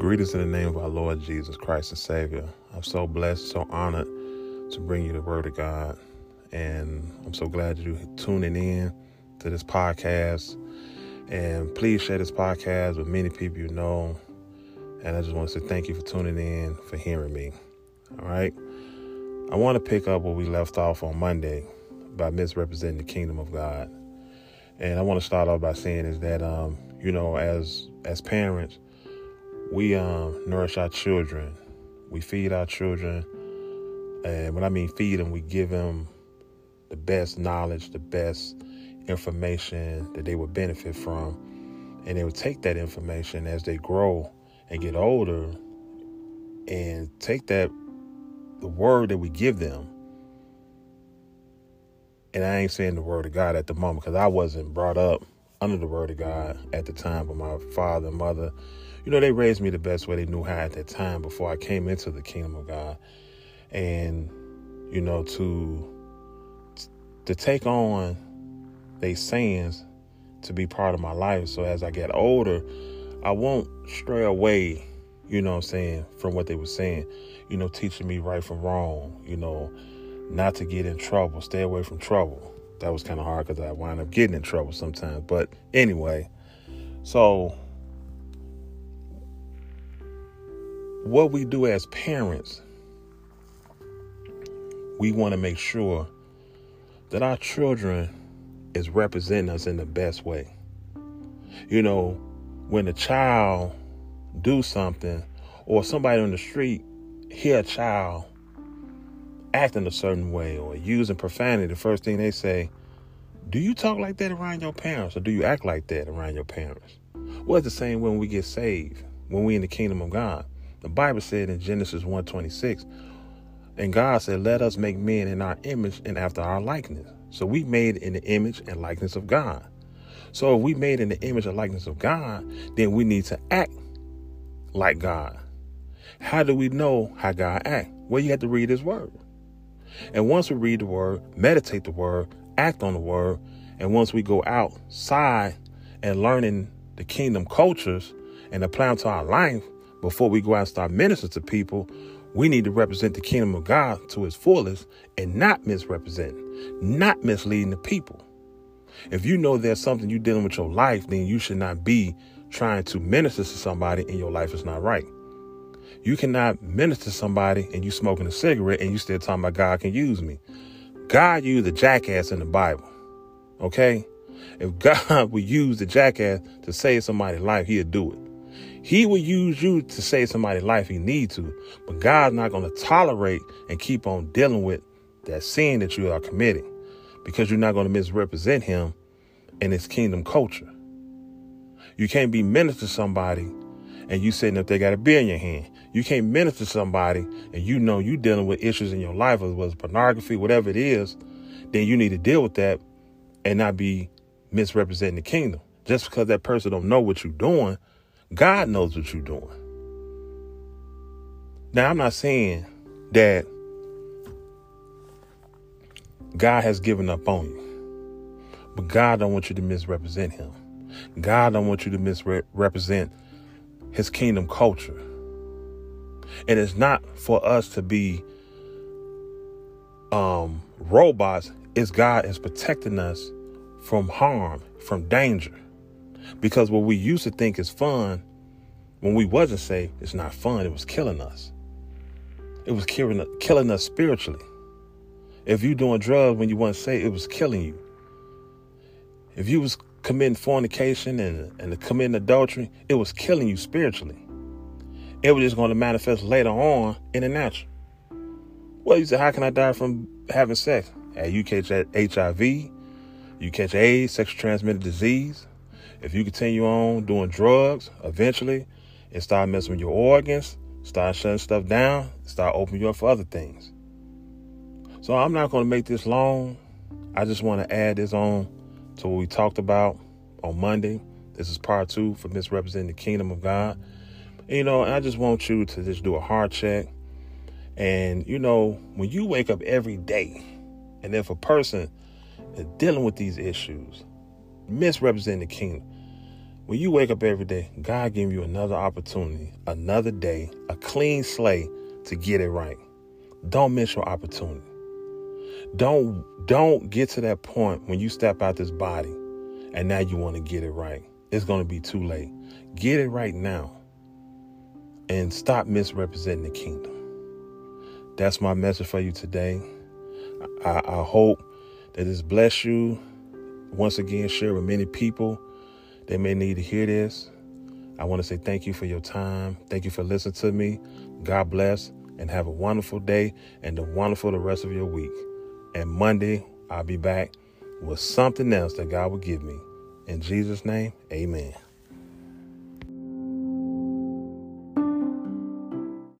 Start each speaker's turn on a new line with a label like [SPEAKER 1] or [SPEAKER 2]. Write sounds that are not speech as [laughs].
[SPEAKER 1] Greetings in the name of our Lord Jesus Christ and Savior. I'm so blessed, so honored to bring you the Word of God. And I'm so glad you're tuning in to this podcast. And please share this podcast with many people you know. And I just want to say thank you for tuning in, for hearing me. All right. I want to pick up where we left off on Monday by misrepresenting the kingdom of God. And I want to start off by saying is that, um, you know, as as parents, we um, nourish our children. We feed our children. And when I mean feed them, we give them the best knowledge, the best information that they would benefit from. And they would take that information as they grow and get older and take that, the word that we give them. And I ain't saying the word of God at the moment because I wasn't brought up under the word of God at the time, but my father and mother you know, they raised me the best way they knew how at that time before I came into the kingdom of God. And, you know, to to take on they sayings to be part of my life. So as I get older, I won't stray away, you know I'm saying, from what they were saying. You know, teaching me right from wrong, you know, not to get in trouble, stay away from trouble. That was kind of hard because I wind up getting in trouble sometimes. But anyway, so what we do as parents, we want to make sure that our children is representing us in the best way. You know, when a child do something or somebody on the street hear a child acting a certain way or using profanity, the first thing they say, do you talk like that around your parents or do you act like that around your parents? Well, it's the same when we get saved, when we in the kingdom of God. The Bible said in Genesis 1:26, and God said, "Let us make men in our image and after our likeness." So we made in the image and likeness of God. So if we made in the image and likeness of God, then we need to act like God. How do we know how God act? Well, you have to read his word. And once we read the word, meditate the word, act on the word, and once we go outside and learning the kingdom cultures and apply them to our life, before we go out and start ministering to people, we need to represent the kingdom of God to its fullest and not misrepresent, not misleading the people. If you know there's something you're dealing with your life, then you should not be trying to minister to somebody and your life is not right. You cannot minister to somebody and you smoking a cigarette and you still talking about God can use me. God used the jackass in the Bible. Okay? If [laughs] God would use the jackass to save somebody's life, he'd do it. He will use you to save somebody's life he need to, but God's not going to tolerate and keep on dealing with that sin that you are committing because you're not going to misrepresent him in his kingdom culture. You can't be minister to somebody and you sitting up they got a beer in your hand. You can't minister to somebody and you know you dealing with issues in your life, whether it's pornography, whatever it is, then you need to deal with that and not be misrepresenting the kingdom. Just because that person don't know what you're doing God knows what you're doing. Now, I'm not saying that God has given up on you, but God don't want you to misrepresent Him. God don't want you to misrepresent His kingdom culture. And it's not for us to be um, robots. It's God is protecting us from harm, from danger. Because what we used to think is fun, when we wasn't saved, it's not fun. It was killing us. It was killing, killing us spiritually. If you doing drugs when you weren't saved, it was killing you. If you was committing fornication and, and committing adultery, it was killing you spiritually. It was just going to manifest later on in the natural. Well, you said, how can I die from having sex? Hey, you catch HIV, you catch AIDS, sexually transmitted disease, if you continue on doing drugs, eventually it start messing with your organs, start shutting stuff down, start opening you up for other things. So I'm not going to make this long. I just want to add this on to what we talked about on Monday. This is part two for misrepresenting the kingdom of God. And, you know, I just want you to just do a heart check. And, you know, when you wake up every day, and if a person is dealing with these issues, misrepresenting the kingdom, when you wake up every day, God giving you another opportunity, another day, a clean slate to get it right. Don't miss your opportunity. Don't don't get to that point when you step out this body and now you want to get it right. It's going to be too late. Get it right now. And stop misrepresenting the kingdom. That's my message for you today. I, I hope that this bless you. Once again, share with many people they may need to hear this. I want to say thank you for your time. Thank you for listening to me. God bless and have a wonderful day and a wonderful the rest of your week. And Monday, I'll be back with something else that God will give me. In Jesus' name, amen.